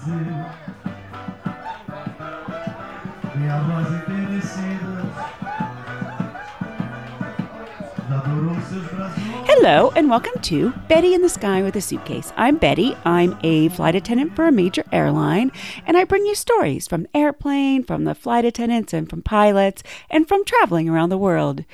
Brasil. Minha voz enternecida Da dor Hello, and welcome to Betty in the Sky with a Suitcase. I'm Betty. I'm a flight attendant for a major airline, and I bring you stories from the airplane, from the flight attendants, and from pilots, and from traveling around the world.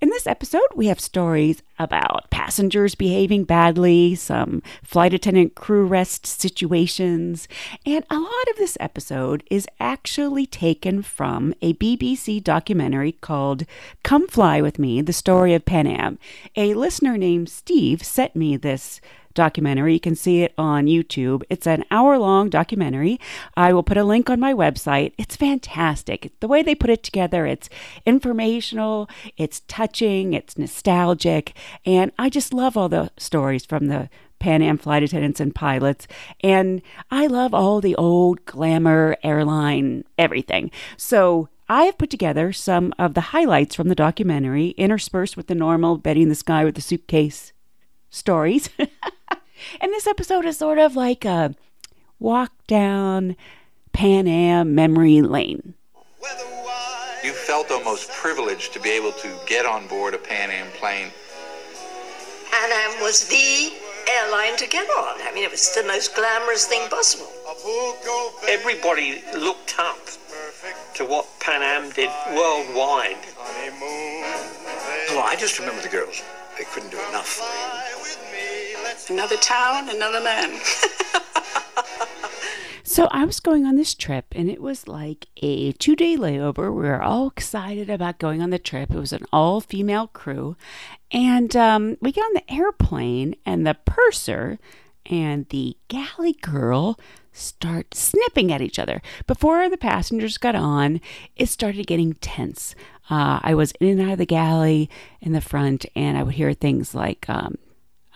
In this episode, we have stories about passengers behaving badly, some flight attendant crew rest situations, and a lot of this episode is actually taken from a BBC documentary called Come Fly With Me The Story of Pan Am. A listener named Steve sent me this documentary. You can see it on YouTube. It's an hour long documentary. I will put a link on my website. It's fantastic. The way they put it together, it's informational, it's touching, it's nostalgic, and I just love all the stories from the Pan Am flight attendants and pilots. And I love all the old glamour airline everything. So I have put together some of the highlights from the documentary, interspersed with the normal Betty in the Sky with the suitcase stories. and this episode is sort of like a walk down Pan Am memory lane. You felt almost privileged to be able to get on board a Pan Am plane. Pan Am was the airline to get on. I mean, it was the most glamorous thing possible. Everybody looked up to what Pan Am did worldwide. Well, I just remember the girls. They couldn't do enough. Another town, another man. So I was going on this trip, and it was like a two day layover. We were all excited about going on the trip. It was an all female crew. And um, we get on the airplane, and the purser and the galley girl start snipping at each other. Before the passengers got on, it started getting tense. Uh, I was in and out of the galley in the front, and I would hear things like, um,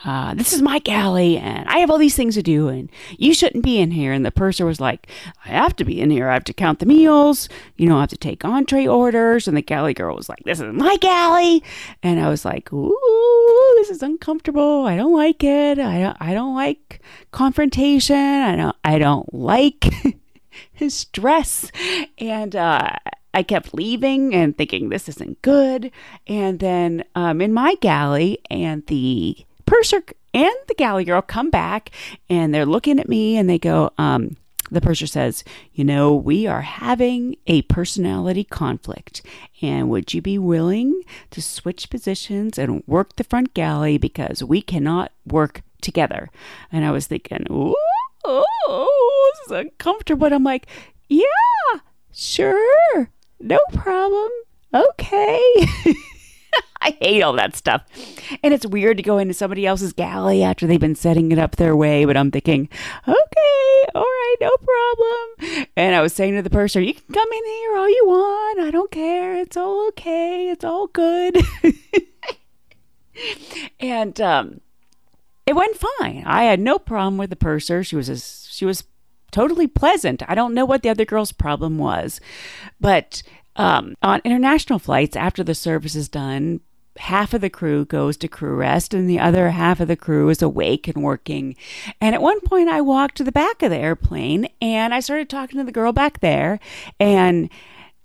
uh, this is my galley and I have all these things to do and you shouldn't be in here. And the purser was like, I have to be in here. I have to count the meals. You know, I have to take entree orders. And the galley girl was like, this is my galley. And I was like, ooh, this is uncomfortable. I don't like it. I don't, I don't like confrontation. I don't, I don't like his stress. And, uh, I kept leaving and thinking this isn't good. And then um, in my galley, and the purser and the galley girl come back and they're looking at me and they go, um, the purser says, You know, we are having a personality conflict. And would you be willing to switch positions and work the front galley because we cannot work together? And I was thinking, Ooh, oh, this is uncomfortable. But I'm like, Yeah, sure, no problem. Okay. I hate all that stuff. And it's weird to go into somebody else's galley after they've been setting it up their way, but I'm thinking, okay, all right, no problem. And I was saying to the purser, you can come in here all you want. I don't care. It's all okay. It's all good. and um, it went fine. I had no problem with the purser. She was a, she was totally pleasant. I don't know what the other girl's problem was, but um, on international flights, after the service is done, half of the crew goes to crew rest and the other half of the crew is awake and working. And at one point, I walked to the back of the airplane and I started talking to the girl back there. And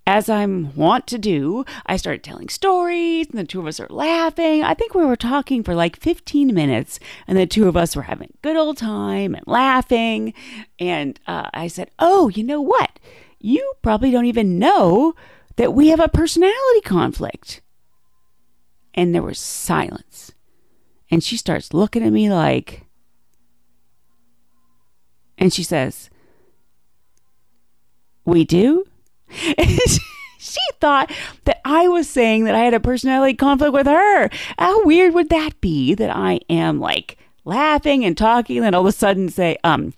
as I'm wont to do, I started telling stories, and the two of us are laughing. I think we were talking for like 15 minutes, and the two of us were having a good old time and laughing. And uh, I said, Oh, you know what? You probably don't even know that we have a personality conflict. And there was silence. And she starts looking at me like, and she says, We do? she thought that I was saying that I had a personality conflict with her. How weird would that be that I am like laughing and talking and all of a sudden say, um,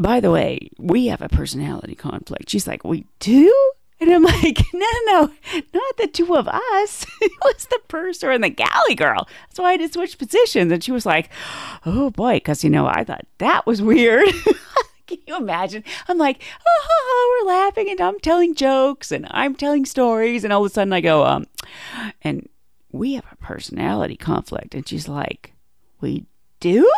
by the way, we have a personality conflict. She's like, We do? And I'm like, no, no, no, not the two of us. it was the purser and the galley girl. That's why I had to switch positions. And she was like, oh boy, because, you know, I thought that was weird. Can you imagine? I'm like, oh, we're laughing and I'm telling jokes and I'm telling stories. And all of a sudden I go, um, and we have a personality conflict. And she's like, we do?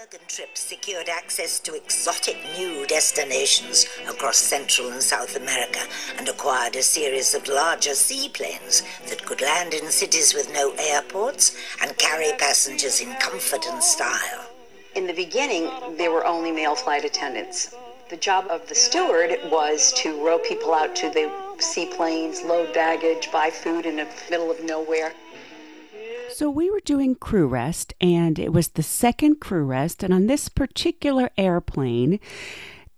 American trip secured access to exotic new destinations across Central and South America and acquired a series of larger seaplanes that could land in cities with no airports and carry passengers in comfort and style. In the beginning, there were only male flight attendants. The job of the steward was to row people out to the seaplanes, load baggage, buy food in the middle of nowhere. So we were doing crew rest, and it was the second crew rest. And on this particular airplane,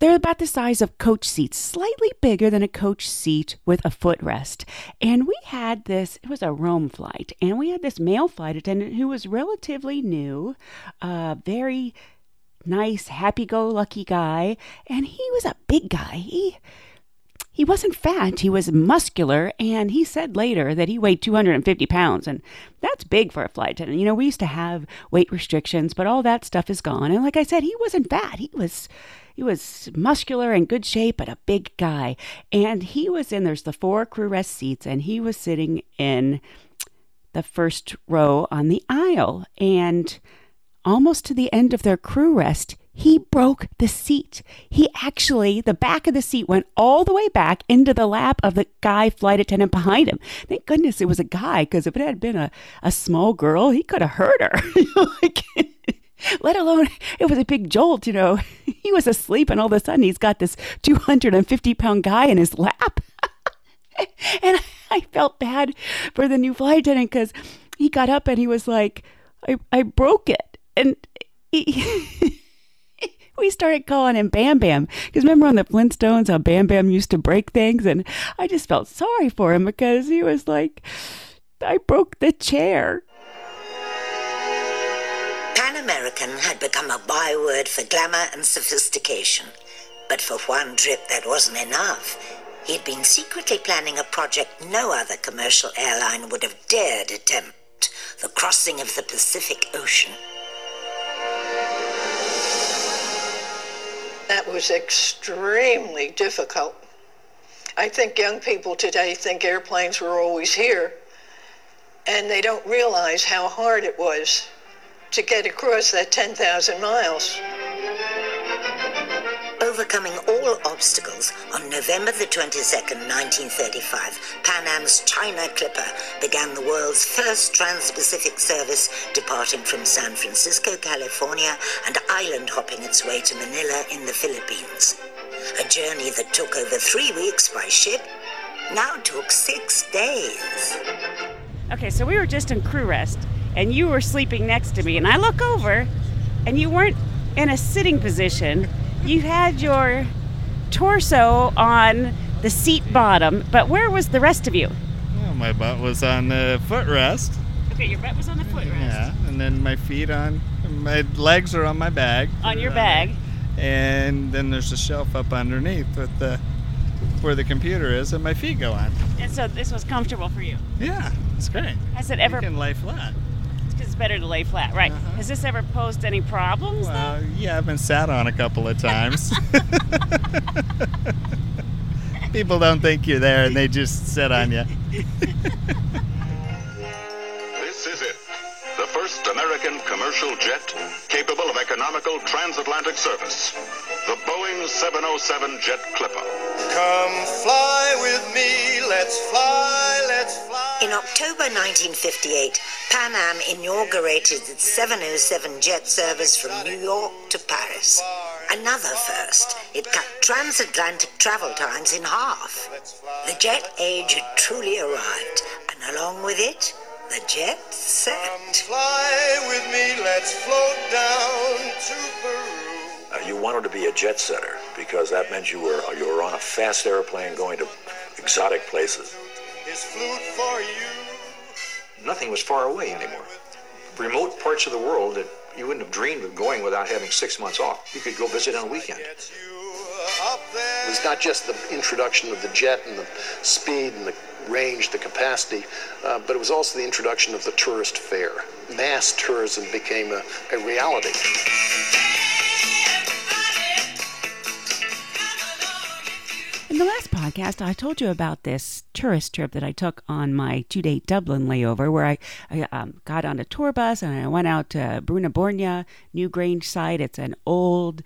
they're about the size of coach seats, slightly bigger than a coach seat with a footrest. And we had this, it was a Rome flight, and we had this male flight attendant who was relatively new, uh, very nice, happy go lucky guy. And he was a big guy. He, he wasn't fat, he was muscular, and he said later that he weighed 250 pounds, and that's big for a flight attendant. You know, we used to have weight restrictions, but all that stuff is gone. And like I said, he wasn't fat. He was he was muscular and good shape, but a big guy. And he was in there's the four crew rest seats, and he was sitting in the first row on the aisle. And almost to the end of their crew rest, he broke the seat. He actually, the back of the seat went all the way back into the lap of the guy flight attendant behind him. Thank goodness it was a guy, because if it had been a, a small girl, he could have hurt her. like, let alone it was a big jolt, you know. He was asleep, and all of a sudden he's got this 250 pound guy in his lap. and I felt bad for the new flight attendant because he got up and he was like, I, I broke it. And he. We started calling him Bam Bam. Because remember on the Flintstones how Bam Bam used to break things? And I just felt sorry for him because he was like, I broke the chair. Pan American had become a byword for glamour and sophistication. But for Juan Trippe, that wasn't enough. He'd been secretly planning a project no other commercial airline would have dared attempt the crossing of the Pacific Ocean. Was extremely difficult. I think young people today think airplanes were always here, and they don't realize how hard it was to get across that 10,000 miles. Overcoming all obstacles, on November the 22nd, 1935, Pan Am's China Clipper began the world's first trans-Pacific service departing from San Francisco, California, and island hopping its way to Manila in the Philippines. A journey that took over three weeks by ship now took six days. Okay, so we were just in crew rest, and you were sleeping next to me, and I look over, and you weren't in a sitting position. You had your torso on the seat bottom, but where was the rest of you? Well, my butt was on the footrest. Okay, your butt was on the footrest. Yeah, and then my feet on, my legs are on my bag. On your bag. And then there's a shelf up underneath with the where the computer is, and my feet go on. And so this was comfortable for you. Yeah, it's great. Has it ever? You can lay flat. Because it's better to lay flat, right? Uh-huh. Has this ever posed any problems? though? Yeah, I've been sat on a couple of times. People don't think you're there, and they just sit on you. This is it. The first American commercial jet capable of economical transatlantic service. The Boeing 707 Jet Clipper. Come fly with me, let's fly, let's fly. In October 1958, Pan Am inaugurated its 707 jet service from New York to Paris. Another first, it cut transatlantic travel times in half. The jet age had truly arrived, and along with it, the jet set. Come Fly with me, let's float down to Peru. Uh, you wanted to be a jet setter because that meant you were you were on a fast airplane going to exotic places. His flute for you. Nothing was far away anymore. Remote parts of the world that you wouldn't have dreamed of going without having six months off. You could go visit on a weekend. It was not just the introduction of the jet and the speed and the range, the capacity, uh, but it was also the introduction of the tourist fare. Mass tourism became a, a reality. In the last podcast, I told you about this tourist trip that I took on my two day Dublin layover where I, I um, got on a tour bus and I went out to Brú na Bóinne, Newgrange site. It's an old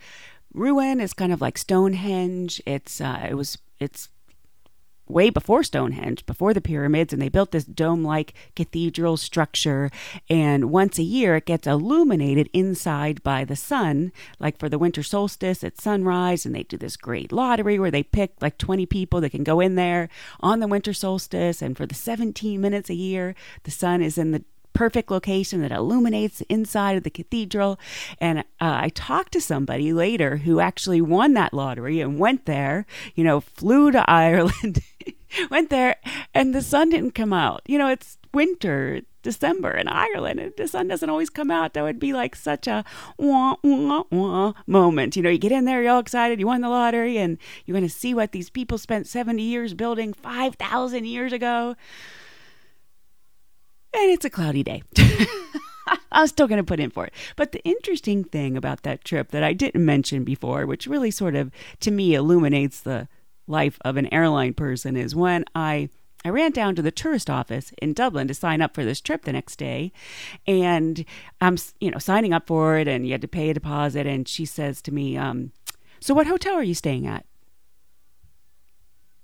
ruin. It's kind of like Stonehenge. It's uh, it was it's way before Stonehenge, before the pyramids, and they built this dome like cathedral structure. And once a year, it gets illuminated inside by the sun, like for the winter solstice at sunrise. And they do this great lottery where they pick like 20 people that can go in there on the winter solstice. And for the 17 minutes a year, the sun is in the perfect location that illuminates the inside of the cathedral. And uh, I talked to somebody later who actually won that lottery and went there, you know, flew to Ireland, went there, and the sun didn't come out. You know, it's winter. December in Ireland, and the sun doesn't always come out. That would be like such a wah, wah, wah moment. You know, you get in there, you're all excited, you won the lottery, and you're going to see what these people spent 70 years building 5,000 years ago and it's a cloudy day. I'm still going to put in for it. But the interesting thing about that trip that I didn't mention before, which really sort of to me illuminates the life of an airline person, is when I I ran down to the tourist office in Dublin to sign up for this trip the next day, and I'm you know signing up for it, and you had to pay a deposit, and she says to me, um, "So what hotel are you staying at?"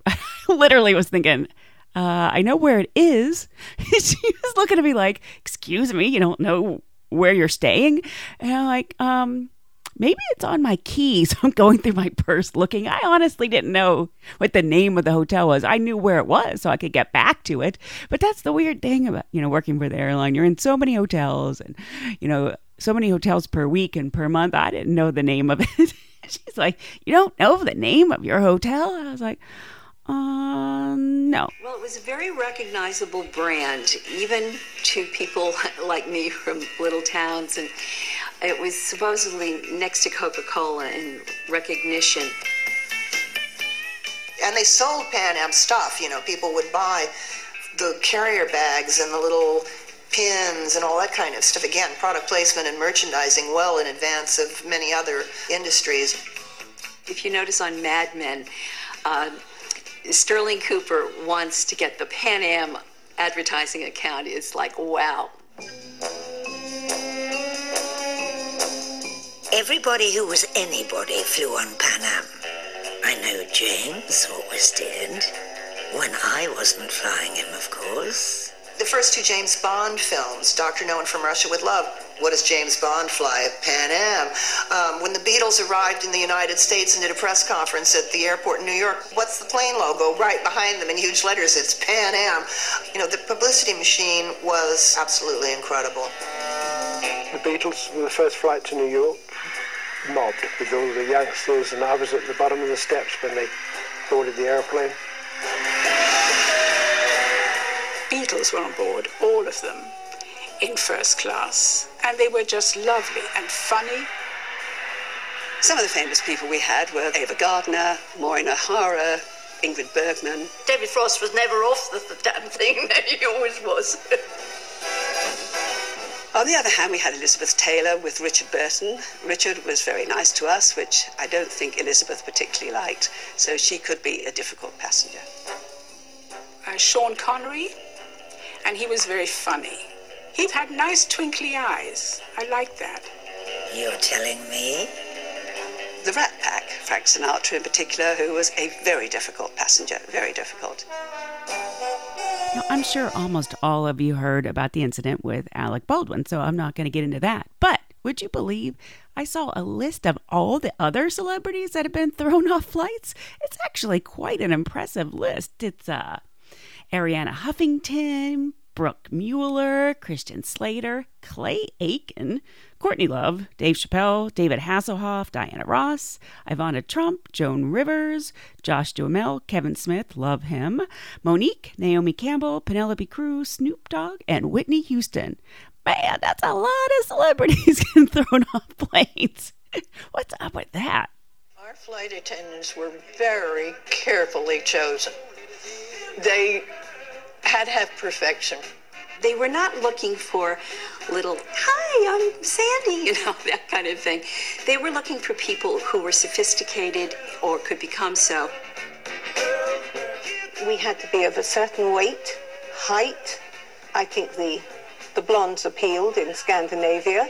I literally was thinking, uh, I know where it is. she was looking at me like, Excuse me, you don't know where you're staying? And I'm like, um, maybe it's on my keys. I'm going through my purse looking. I honestly didn't know what the name of the hotel was. I knew where it was so I could get back to it. But that's the weird thing about, you know, working for the airline. You're in so many hotels and, you know, so many hotels per week and per month. I didn't know the name of it. She's like, You don't know the name of your hotel? I was like, uh, no. Well, it was a very recognizable brand, even to people like me from little towns, and it was supposedly next to Coca Cola in recognition. And they sold Pan Am stuff, you know, people would buy the carrier bags and the little pins and all that kind of stuff. Again, product placement and merchandising well in advance of many other industries. If you notice on Mad Men, uh, Sterling Cooper wants to get the Pan Am advertising account It's like, wow. Everybody who was anybody flew on Pan Am. I know James always did. When I wasn't flying him, of course. The first two James Bond films, Dr. No One from Russia with Love, what does James Bond fly? Pan Am. Um, when the Beatles arrived in the United States and did a press conference at the airport in New York, what's the plane logo? Right behind them in huge letters, it's Pan Am. You know, the publicity machine was absolutely incredible. The Beatles were the first flight to New York, mobbed with all the youngsters, and I was at the bottom of the steps when they boarded the airplane. Beatles were on board, all of them, in first class. And they were just lovely and funny. Some of the famous people we had were Ava Gardner, Maureen O'Hara, Ingrid Bergman. David Frost was never off the, the damn thing. he always was. On the other hand, we had Elizabeth Taylor with Richard Burton. Richard was very nice to us, which I don't think Elizabeth particularly liked, so she could be a difficult passenger. Uh, Sean Connery, and he was very funny. He had nice twinkly eyes. I liked that. You're telling me? The Rat Pack, Frank Sinatra in particular, who was a very difficult passenger, very difficult. Now, I'm sure almost all of you heard about the incident with Alec Baldwin, so I'm not going to get into that. But would you believe I saw a list of all the other celebrities that have been thrown off flights? It's actually quite an impressive list. It's uh, Arianna Huffington, Brooke Mueller, Christian Slater, Clay Aiken, Courtney Love, Dave Chappelle, David Hasselhoff, Diana Ross, Ivana Trump, Joan Rivers, Josh Duhamel, Kevin Smith, love him, Mo'Nique, Naomi Campbell, Penelope Cruz, Snoop Dogg, and Whitney Houston. Man, that's a lot of celebrities getting thrown off planes. What's up with that? Our flight attendants were very carefully chosen. They had to have perfection. They were not looking for little, hi, I'm Sandy, you know, that kind of thing. They were looking for people who were sophisticated or could become so. we had to be of a certain weight, height. I think the the blondes appealed in Scandinavia.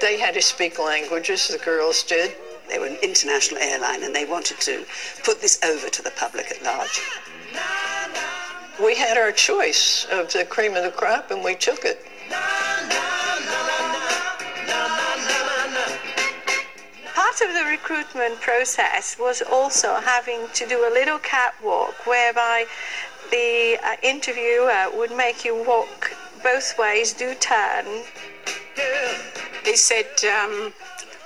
They had to speak languages, the girls did. They were an international airline and they wanted to put this over to the public at large. We had our choice of the cream of the crop and we took it. Part of the recruitment process was also having to do a little catwalk whereby the uh, interviewer would make you walk both ways, do turn. They said, um,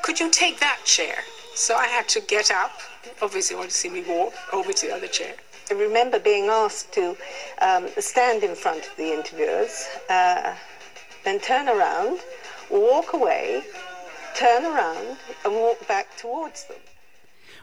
could you take that chair? So I had to get up. Obviously, want to see me walk over to the other chair. I remember being asked to um, stand in front of the interviewers, uh, then turn around, walk away, turn around, and walk back towards them.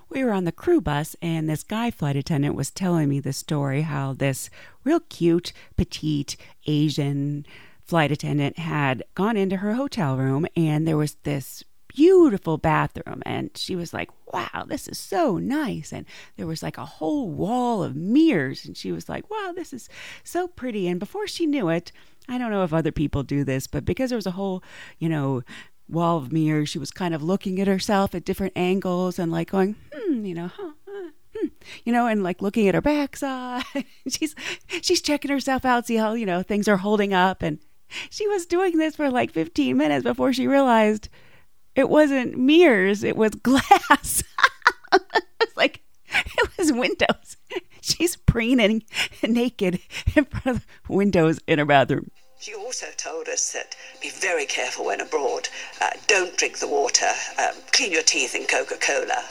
We were on the crew bus, and this guy flight attendant was telling me the story how this real cute, petite Asian flight attendant had gone into her hotel room, and there was this beautiful bathroom. And she was like wow this is so nice. And there was like a whole wall of mirrors. And she was like wow this is so pretty. And before she knew it i don't know if other people do this but because there was a whole you know wall of mirrors she was kind of looking at herself at different angles and like going hmm you know huh, hmm, you know, and like looking at her backside. she's she's checking herself out, see how you know things are holding up, and she was doing this for like 15 minutes before she realized it wasn't mirrors, it was glass. it's like it was windows. She's preening naked in front of windows in her bathroom. She also told us that be very careful when abroad. Uh, don't drink the water. Um, clean your teeth in Coca Cola.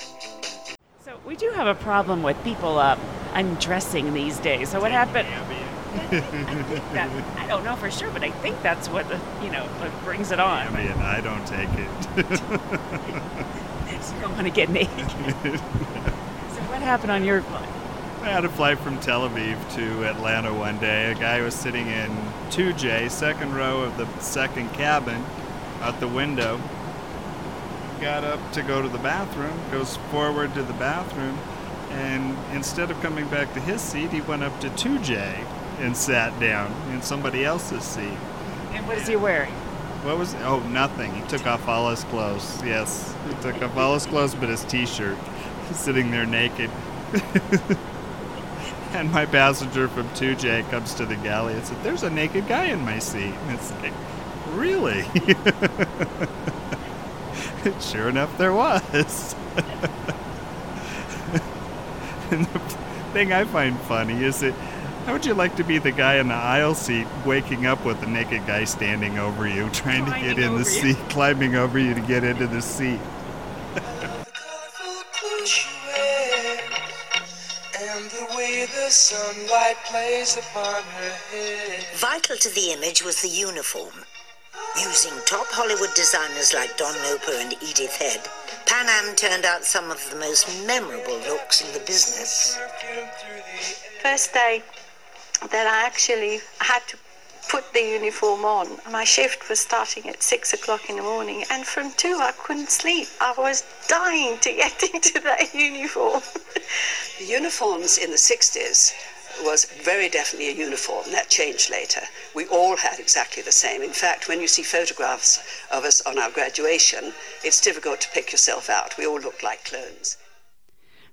So we do have a problem with people uh, undressing these days. So what happened? I, that, I don't know for sure, but I think that's what you know what brings it on. I mean, I don't take it. you don't want to get naked. so what happened on your flight? I had a flight from Tel Aviv to Atlanta one day. A guy was sitting in 2J, second row of the second cabin, out the window. Got up to go to the bathroom, goes forward to the bathroom, and instead of coming back to his seat, he went up to 2J and sat down in somebody else's seat. And what is he wearing? What was? Oh, nothing. He took off all his clothes. Yes, he took off all his clothes but his T-shirt, sitting there naked. and my passenger from 2J comes to the galley and said, "There's a naked guy in my seat." And it's like, really? sure enough, there was. and the thing I find funny is that how would you like to be the guy in the aisle seat waking up with a naked guy standing over you, trying to get in the seat, climbing over you to get into the seat? Vital to the image was the uniform. Using top Hollywood designers like Don Loper and Edith Head, Pan Am turned out some of the most memorable looks in the business. First day that I actually had to put the uniform on. My shift was starting at six o'clock in the morning, and from two I couldn't sleep. I was dying to get into that uniform. the uniforms in the 60s was very definitely a uniform. That changed later. We all had exactly the same. In fact, when you see photographs of us on our graduation, it's difficult to pick yourself out. We all looked like clones.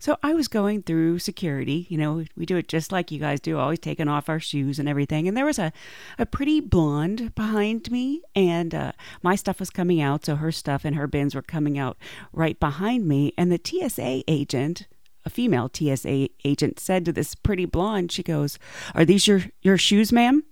So I was going through security. You know, we do it just like you guys do, always taking off our shoes and everything. And there was a, a pretty blonde behind me, and uh, my stuff was coming out. So her stuff and her bins were coming out right behind me. And the TSA agent, a female TSA agent, said to this pretty blonde, she goes, Are these your, your shoes, ma'am?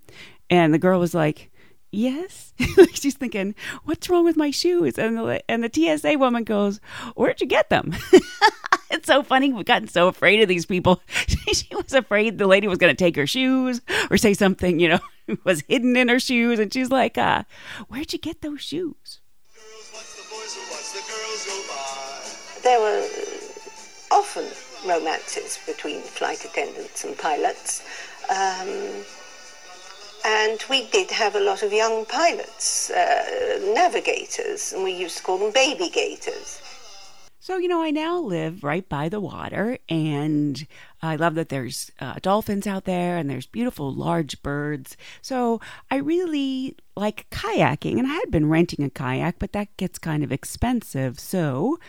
And the girl was like, yes she's thinking what's wrong with my shoes and the, and the tsa woman goes where'd you get them it's so funny we've gotten so afraid of these people she was afraid the lady was going to take her shoes or say something you know was hidden in her shoes and she's like uh, where'd you get those shoes there were often romances between flight attendants and pilots um, and we did have a lot of young pilots, uh, navigators, and we used to call them baby gators. So, you know, I now live right by the water, and I love that there's uh, dolphins out there and there's beautiful large birds. So, I really like kayaking, and I had been renting a kayak, but that gets kind of expensive. So,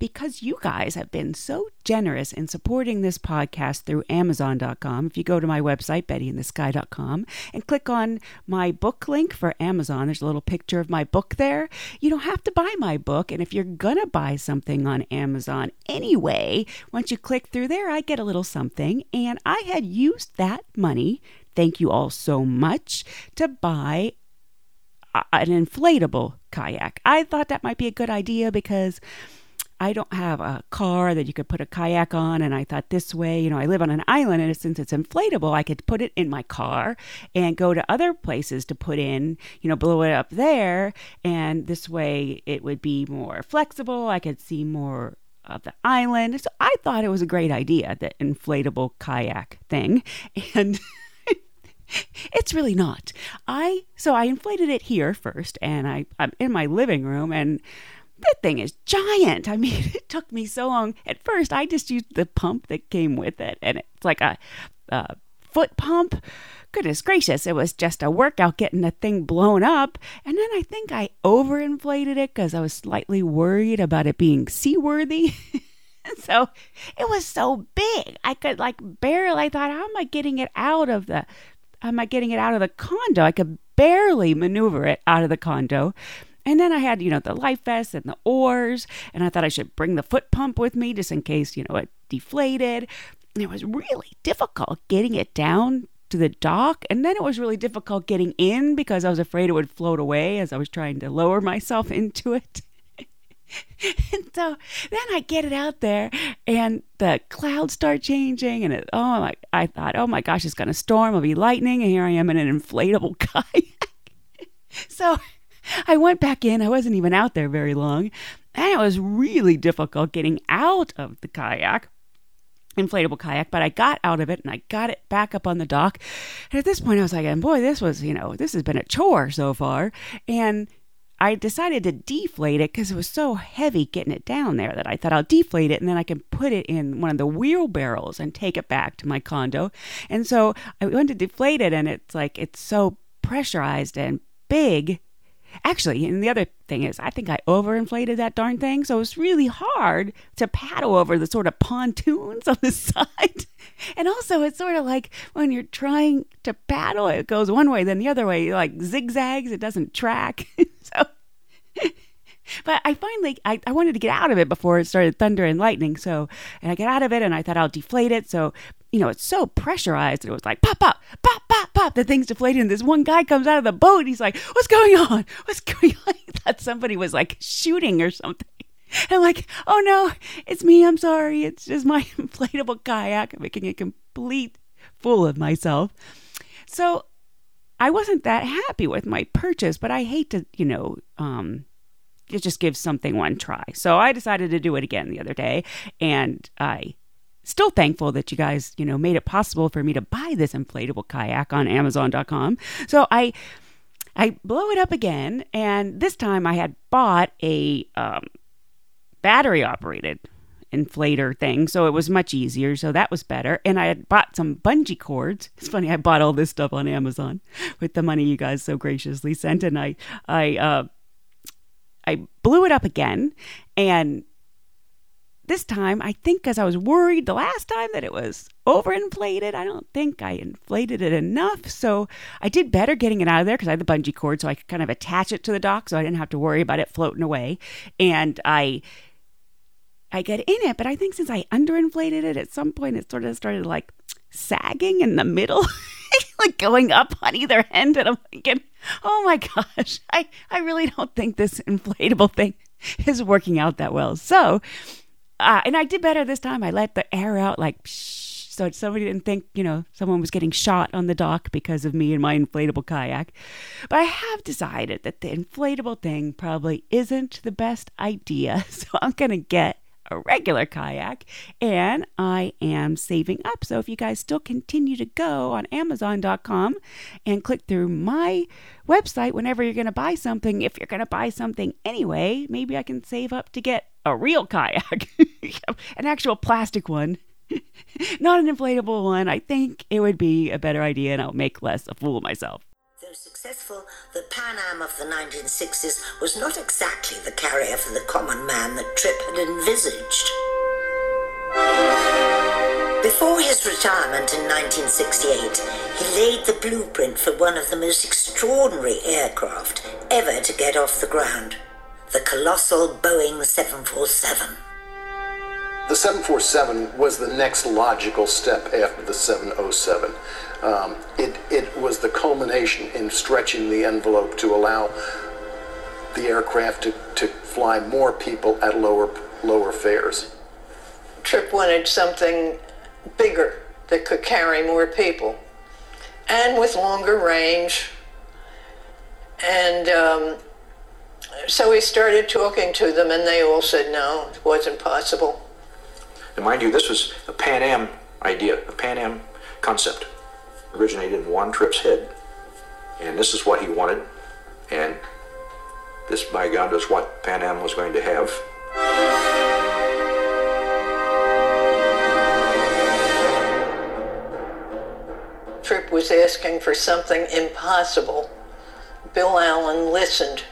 because you guys have been so generous in supporting this podcast through Amazon.com. If you go to my website, BettyInTheSky.com, and click on my book link for Amazon, there's a little picture of my book there. You don't have to buy my book. And if you're going to buy something on Amazon anyway, once you click through there, I get a little something. And I had used that money, thank you all so much, to buy an inflatable kayak. I thought that might be a good idea because I don't have a car that you could put a kayak on. And I thought this way, you know, I live on an island and since it's inflatable, I could put it in my car and go to other places to put in, you know, blow it up there. And this way it would be more flexible. I could see more of the island. So I thought it was a great idea, the inflatable kayak thing. And it's really not. I so I inflated it here first and I I'm in my living room and that thing is giant. I mean, it took me so long. At first, I just used the pump that came with it, and it's like a, a foot pump. Goodness gracious, it was just a workout getting the thing blown up. And then I think I overinflated it because I was slightly worried about it being seaworthy. so it was so big. I could like barely, I thought, how am I getting it out of the, how am I getting it out of the condo? I could barely maneuver it out of the condo. And then I had, you know, the life vest and the oars, and I thought I should bring the foot pump with me just in case, you know, it deflated. It was really difficult getting it down to the dock. And then it was really difficult getting in because I was afraid it would float away as I was trying to lower myself into it. and so then I get it out there and the clouds start changing and it, oh my, I thought, oh my gosh, it's going to storm. It'll be lightning. And here I am in an inflatable kayak. so I went back in. I wasn't even out there very long. And it was really difficult getting out of the kayak, inflatable kayak, but I got out of it and I got it back up on the dock. And at this point, I was like, and boy, this was, you know, this has been a chore so far. And I decided to deflate it because it was so heavy getting it down there that I thought I'll deflate it and then I can put it in one of the wheelbarrows and take it back to my condo. And so I went to deflate it and it's like, it's so pressurized and big Actually, and the other thing is, I think I overinflated that darn thing, so it's really hard to paddle over the sort of pontoons on the side. And also, it's sort of like when you're trying to paddle, it goes one way, then the other way, like zigzags, it doesn't track. so but I finally, I, I wanted to get out of it before it started thunder and lightning. So, and I get out of it and I thought I'll deflate it. So, you know, it's so pressurized. It was like pop, pop, pop, pop, pop. The thing's deflating. And this one guy comes out of the boat. he's like, what's going on? What's going on? I thought somebody was like shooting or something. I'm like, oh no, it's me. I'm sorry. It's just my inflatable kayak. I'm making a complete fool of myself. So I wasn't that happy with my purchase, but I hate to, you know, um, just give something one try. So I decided to do it again the other day, and I still thankful that you guys, you know, made it possible for me to buy this inflatable kayak on Amazon.com. So I I blow it up again, and this time I had bought a um, battery operated inflator thing, so it was much easier. So that was better. And I had bought some bungee cords. It's funny, I bought all this stuff on Amazon with the money you guys so graciously sent, and I I uh, I blew it up again. And this time, I think because I was worried the last time that it was overinflated, I don't think I inflated it enough. So I did better getting it out of there because I had the bungee cord so I could kind of attach it to the dock so I didn't have to worry about it floating away. And I I get in it, but I think since I underinflated it at some point, it sort of started like sagging in the middle, like going up on either end. And I'm thinking, oh my gosh, I, I really don't think this inflatable thing is working out that well. So, uh, and I did better this time. I let the air out like, psh, so somebody didn't think, you know, someone was getting shot on the dock because of me and my inflatable kayak. But I have decided that the inflatable thing probably isn't the best idea. So I'm going to get a regular kayak, and I am saving up. So if you guys still continue to go on Amazon.com and click through my website whenever you're going to buy something, if you're going to buy something anyway, maybe I can save up to get a real kayak, an actual plastic one. Not an inflatable one. I think it would be a better idea and I'll make less a fool of myself. Though successful, the Pan Am of the 1960s was not exactly the carrier for the common man that Trippe had envisaged. Before his retirement in 1968, he laid the blueprint for one of the most extraordinary aircraft ever to get off the ground the colossal Boeing 747. The 747 was the next logical step after the 707. Um, it, it was the culmination in stretching the envelope to allow the aircraft to, to fly more people at lower, lower fares. Trippe wanted something bigger that could carry more people and with longer range. And um, so we started talking to them, and they all said no, it wasn't possible. And mind you, this was a Pan Am idea, a Pan Am concept. Originated in Juan Trippe's head. And this is what he wanted. And this, by God, was what Pan Am was going to have. Trippe was asking for something impossible. Bill Allen listened.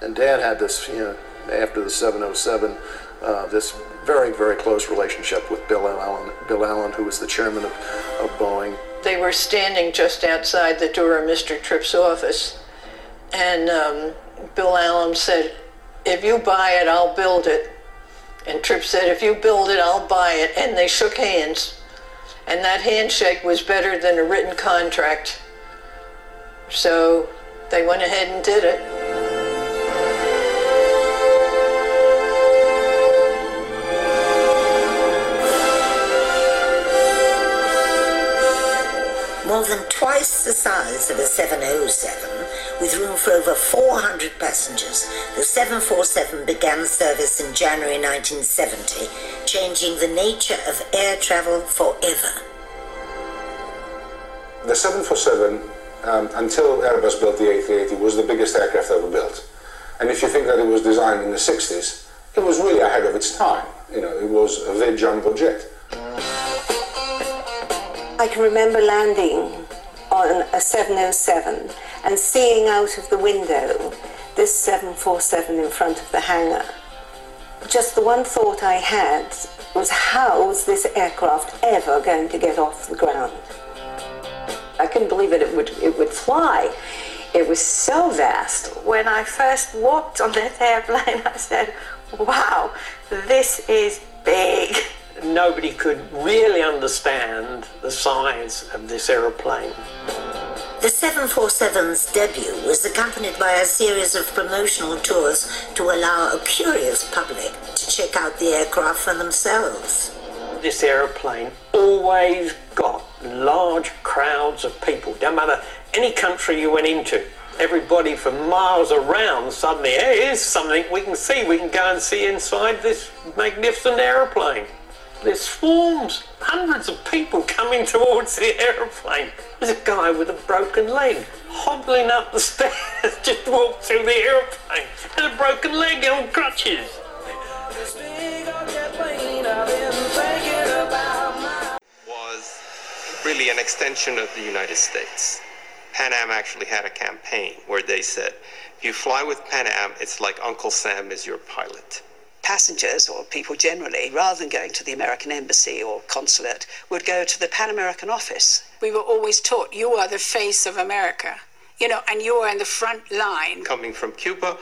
And Dad had this, you know, after the 707, uh, this very, very close relationship with Bill Allen, Bill Allen, who was the chairman of, of Boeing. They were standing just outside the door of Mr. Trippe's office, and um, Bill Allen said, "If you buy it, I'll build it." And Trippe said, "If you build it, I'll buy it." And they shook hands, and that handshake was better than a written contract. So they went ahead and did it. more than twice the size of a 707, with room for over 400 passengers, the 747 began service in January 1970, changing the nature of air travel forever. The 747, um, until Airbus built the A380, was the biggest aircraft ever built. And if you think that it was designed in the 60s, it was really ahead of its time. You know, it was a jumbo jet. I can remember landing on a 707 and seeing out of the window this 747 in front of the hangar. Just the one thought I had was how was this aircraft ever going to get off the ground? I couldn't believe it, it would, it would fly. It was so vast. When I first walked on that airplane, I said, wow, this is big nobody could really understand the size of this aeroplane. The 747's debut was accompanied by a series of promotional tours to allow a curious public to check out the aircraft for themselves. This aeroplane always got large crowds of people. Don't matter any country you went into, everybody for miles around suddenly, hey, here's something we can see. We can go and see inside this magnificent aeroplane. There's swarms, hundreds of people coming towards the aeroplane. There's a guy with a broken leg hobbling up the stairs, just walked through the aeroplane, and a broken leg on crutches. Was really an extension of the United States. Pan Am actually had a campaign where they said, if you fly with Pan Am, it's like Uncle Sam is your pilot passengers or people generally, rather than going to the American embassy or consulate, would go to the Pan American office. We were always taught you are the face of America, you know, and you are in the front line. Coming from Cuba,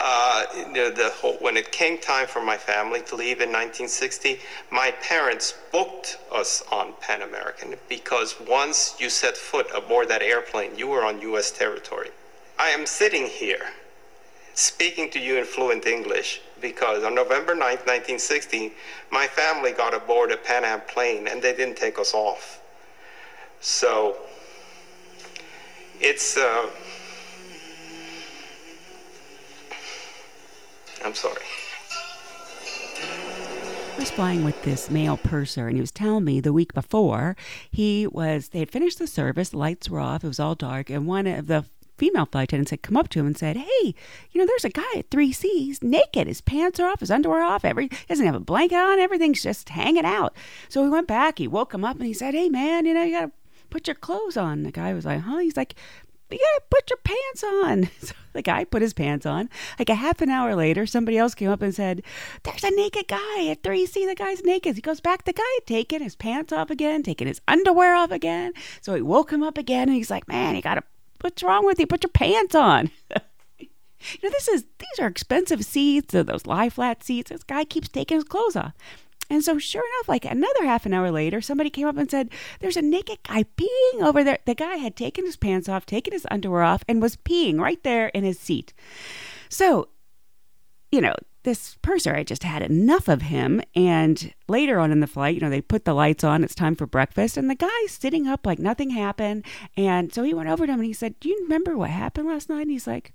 uh, the, the whole, when it came time for my family to leave in 1960, my parents booked us on Pan American because once you set foot aboard that airplane, you were on U.S. territory. I am sitting here speaking to you in fluent English because on November 9th, 1960, my family got aboard a Pan Am plane and they didn't take us off. So it's. Uh, I'm sorry. I was flying with this male purser, and he was telling me the week before he was. They had finished the service, lights were off, it was all dark, and one of the female flight attendants had come up to him and said, "Hey, you know, there's a guy at three C's, naked. His pants are off, his underwear off. Every he doesn't have a blanket on. Everything's just hanging out." So he went back. He woke him up and he said, "Hey, man, you know, you gotta put your clothes on." The guy was like, "Huh?" He's like, you gotta put your pants on. So the guy put his pants on. Like a half an hour later, somebody else came up and said, There's a naked guy at 3C. The guy's naked. He goes back. The guy had taken his pants off again, taking his underwear off again. So he woke him up again and he's like, Man, you gotta, what's wrong with you? Put your pants on. you know, this is, these are expensive seats, those lie flat seats. This guy keeps taking his clothes off. And so, sure enough, like another half an hour later, somebody came up and said, There's a naked guy peeing over there. The guy had taken his pants off, taken his underwear off, and was peeing right there in his seat. So, you know, this purser, I just had enough of him. And later on in the flight, you know, they put the lights on, it's time for breakfast, and the guy's sitting up like nothing happened. And so he went over to him and he said, Do you remember what happened last night? And he's like,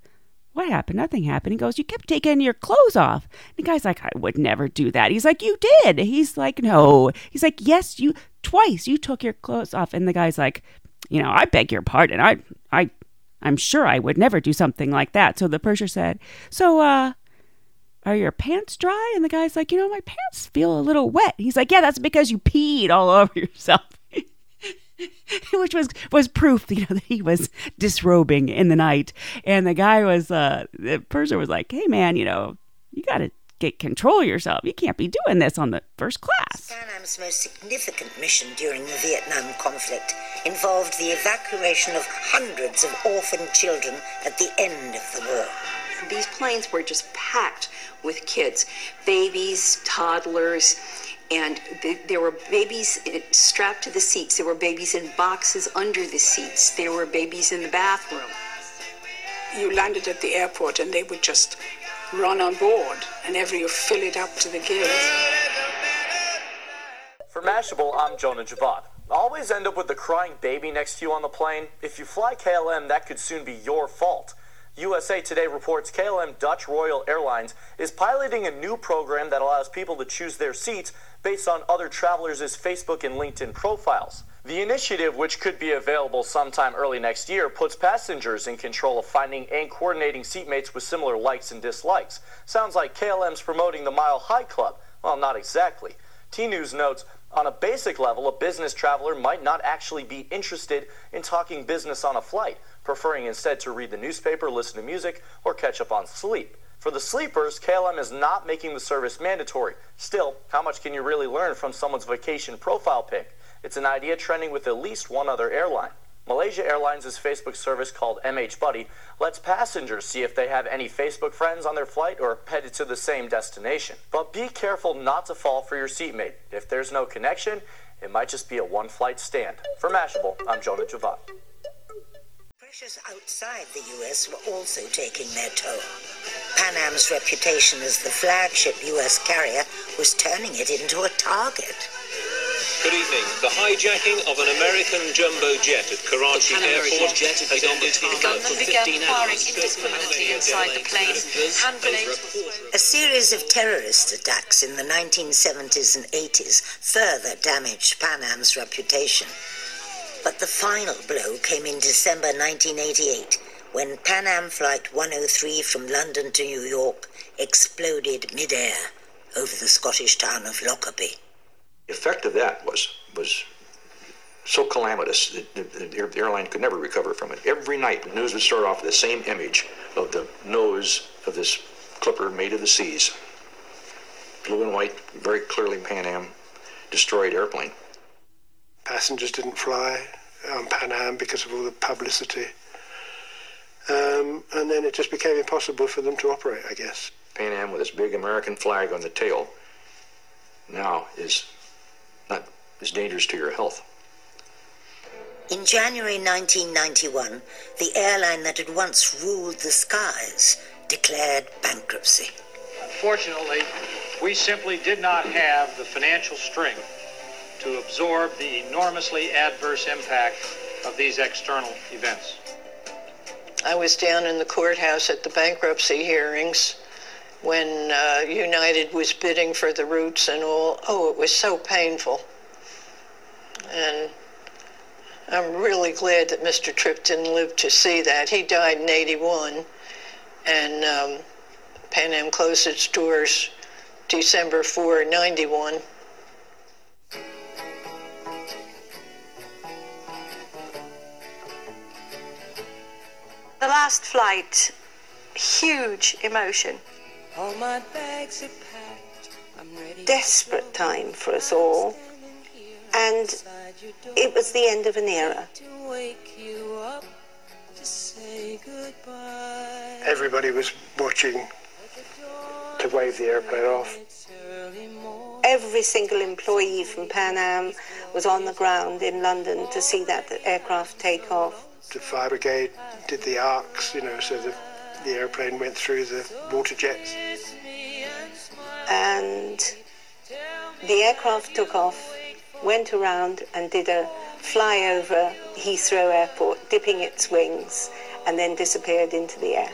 what happened? Nothing happened. He goes, You kept taking your clothes off. And the guy's like, I would never do that. He's like, You did. He's like, No. He's like, Yes, you twice you took your clothes off. And the guy's like, You know, I beg your pardon. I I I'm sure I would never do something like that. So the purser said, So uh are your pants dry? And the guy's like, You know, my pants feel a little wet. He's like, Yeah, that's because you peed all over yourself. which was was proof you know that he was disrobing in the night and the guy was uh the person was like hey man you know you got to get control yourself you can't be doing this on the first class most significant mission during the Vietnam conflict involved the evacuation of hundreds of orphaned children at the end of the war these planes were just packed with kids babies toddlers and there were babies strapped to the seats. There were babies in boxes under the seats. There were babies in the bathroom. You landed at the airport and they would just run on board and every you fill it up to the gills. For Mashable, I'm Jonah Javad. Always end up with the crying baby next to you on the plane. If you fly KLM, that could soon be your fault. USA Today reports KLM Dutch Royal Airlines is piloting a new program that allows people to choose their seats based on other travelers' Facebook and LinkedIn profiles. The initiative, which could be available sometime early next year, puts passengers in control of finding and coordinating seatmates with similar likes and dislikes. Sounds like KLM's promoting the Mile High Club. Well, not exactly. T News notes on a basic level, a business traveler might not actually be interested in talking business on a flight preferring instead to read the newspaper, listen to music, or catch up on sleep. For the sleepers, KLM is not making the service mandatory. Still, how much can you really learn from someone's vacation profile pic? It's an idea trending with at least one other airline. Malaysia Airlines' Facebook service called MH Buddy lets passengers see if they have any Facebook friends on their flight or headed to the same destination. But be careful not to fall for your seatmate. If there's no connection, it might just be a one flight stand. For Mashable, I'm Jonah Javad. Pressures outside the US were also taking their toll. Pan Am's reputation as the flagship US carrier was turning it into a target. Good evening. The hijacking of an American jumbo jet at Karachi Airport jet has ended the gunman began firing indiscriminately inside the plane, hand grenades. A series of terrorist attacks in the 1970s and 80s further damaged Pan Am's reputation. But the final blow came in December 1988 when Pan Am Flight 103 from London to New York exploded mid-air over the Scottish town of Lockerbie. The effect of that was was so calamitous that the, airline could never recover from it. Every night, the news would start off with the same image of the nose of this clipper Maid of the Seas. Blue and white, very clearly Pan Am destroyed airplane. Passengers didn't fly on Pan Am because of all the publicity. Um, and then it just became impossible for them to operate, I guess. Pan Am with its big American flag on the tail now is not is dangerous to your health. In January 1991, the airline that had once ruled the skies declared bankruptcy. Unfortunately, we simply did not have the financial strength to absorb the enormously adverse impact of these external events. I was down in the courthouse at the bankruptcy hearings. when uh, United was bidding for the routes and all. Oh, it was so painful. And I'm really glad that Mr. Trippe didn't live to see that. He died in 81, and um, Pan Am closed its doors December 4, 91. The last flight, huge emotion. All my bags are packed. I'm ready. Desperate time for us all. And it was the end of an era. Everybody was watching to wave the airplane off. Every single employee from Pan Am was on the ground in London to see that aircraft take off. The fire brigade did the arcs, you know, so the, the airplane went through the water jets. And the aircraft took off went around and did a flyover Heathrow Airport, dipping its wings, and then disappeared into the air.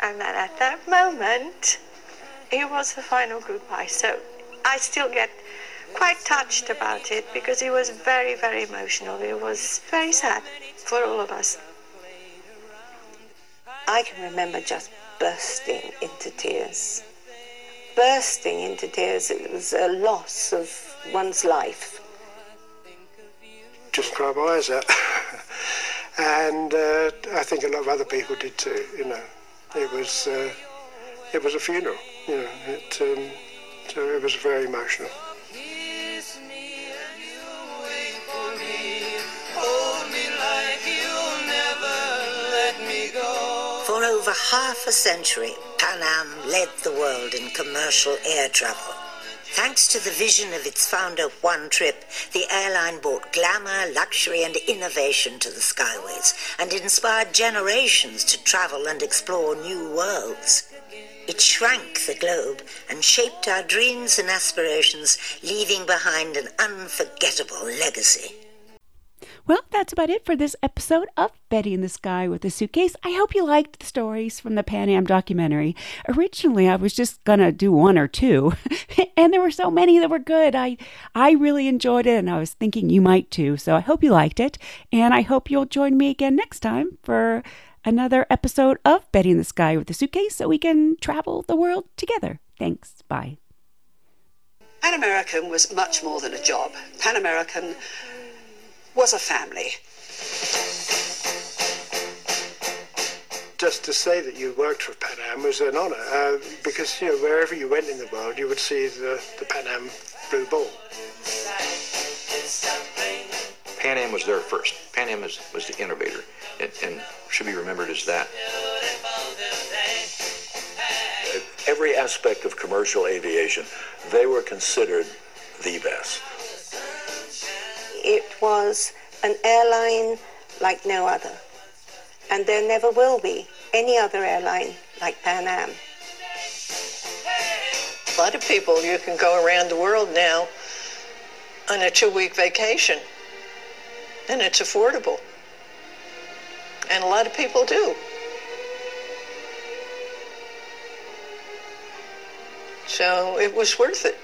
And then at that moment, it was the final goodbye. So I still get quite touched about it because it was very, very emotional. It was very sad for all of us. I can remember just bursting into tears. Bursting into tears. It was a loss of one's life. Just cried my eyes out. and uh, I think a lot of other people did too, you know. It was, uh, it was a funeral, It, um, so it was very emotional. For over half a century, Pan Am led the world in commercial air travel. Thanks to the vision of its founder, Juan Trippe, the airline brought glamour, luxury, and innovation to the skyways and inspired generations to travel and explore new worlds. It shrank the globe and shaped our dreams and aspirations, leaving behind an unforgettable legacy. Well, that's about it for this episode of Betty in the Sky with a Suitcase. I hope you liked the stories from the Pan Am documentary. Originally, I was just going to do one or two, and there were so many that were good. I I really enjoyed it, and I was thinking you might too. So I hope you liked it, and I hope you'll join me again next time for another episode of Betty in the Sky with a Suitcase so we can travel the world together. Thanks. Bye. Pan American was much more than a job. Pan American was a family. Just to say that you worked for Pan Am was an honour uh, because you know wherever you went in the world you would see the, the Pan Am blue ball. Pan Am was there first. Pan Am was, was the innovator and, and should be remembered as that. Every aspect of commercial aviation, they were considered the best it was an airline like no other. And there never will be any other airline like Pan Am. A lot of people, you can go around the world now on a two week vacation, and it's affordable. And a lot of people do. So it was worth it.